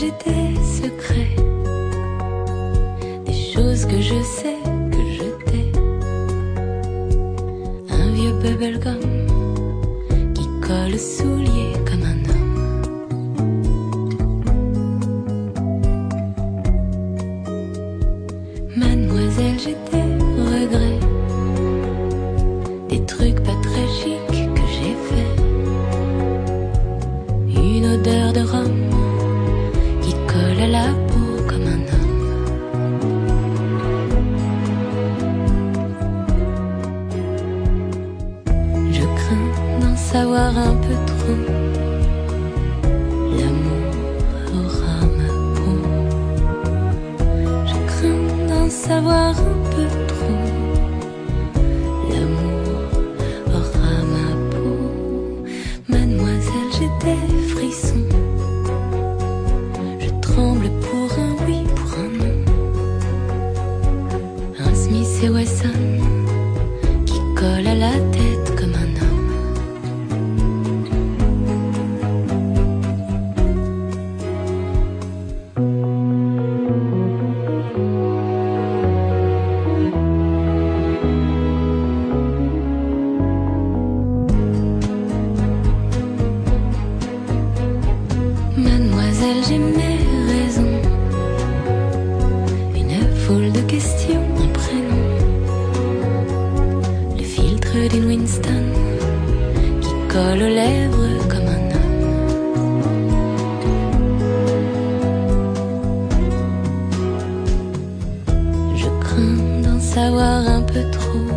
j'ai des secrets, des choses que je sais que je t'ai. Un vieux bubblegum qui colle aux souliers comme un homme. Mademoiselle, j'ai savoir un peu trop. L'amour aura ma peau. Je crains d'en savoir un peu trop. L'amour aura ma peau. Mademoiselle, j'ai des frissons. Je tremble pour un oui, pour un non. Un Smith et Wesson qui colle à la tête d'une Winston qui colle aux lèvres comme un homme. Je crains d'en savoir un peu trop.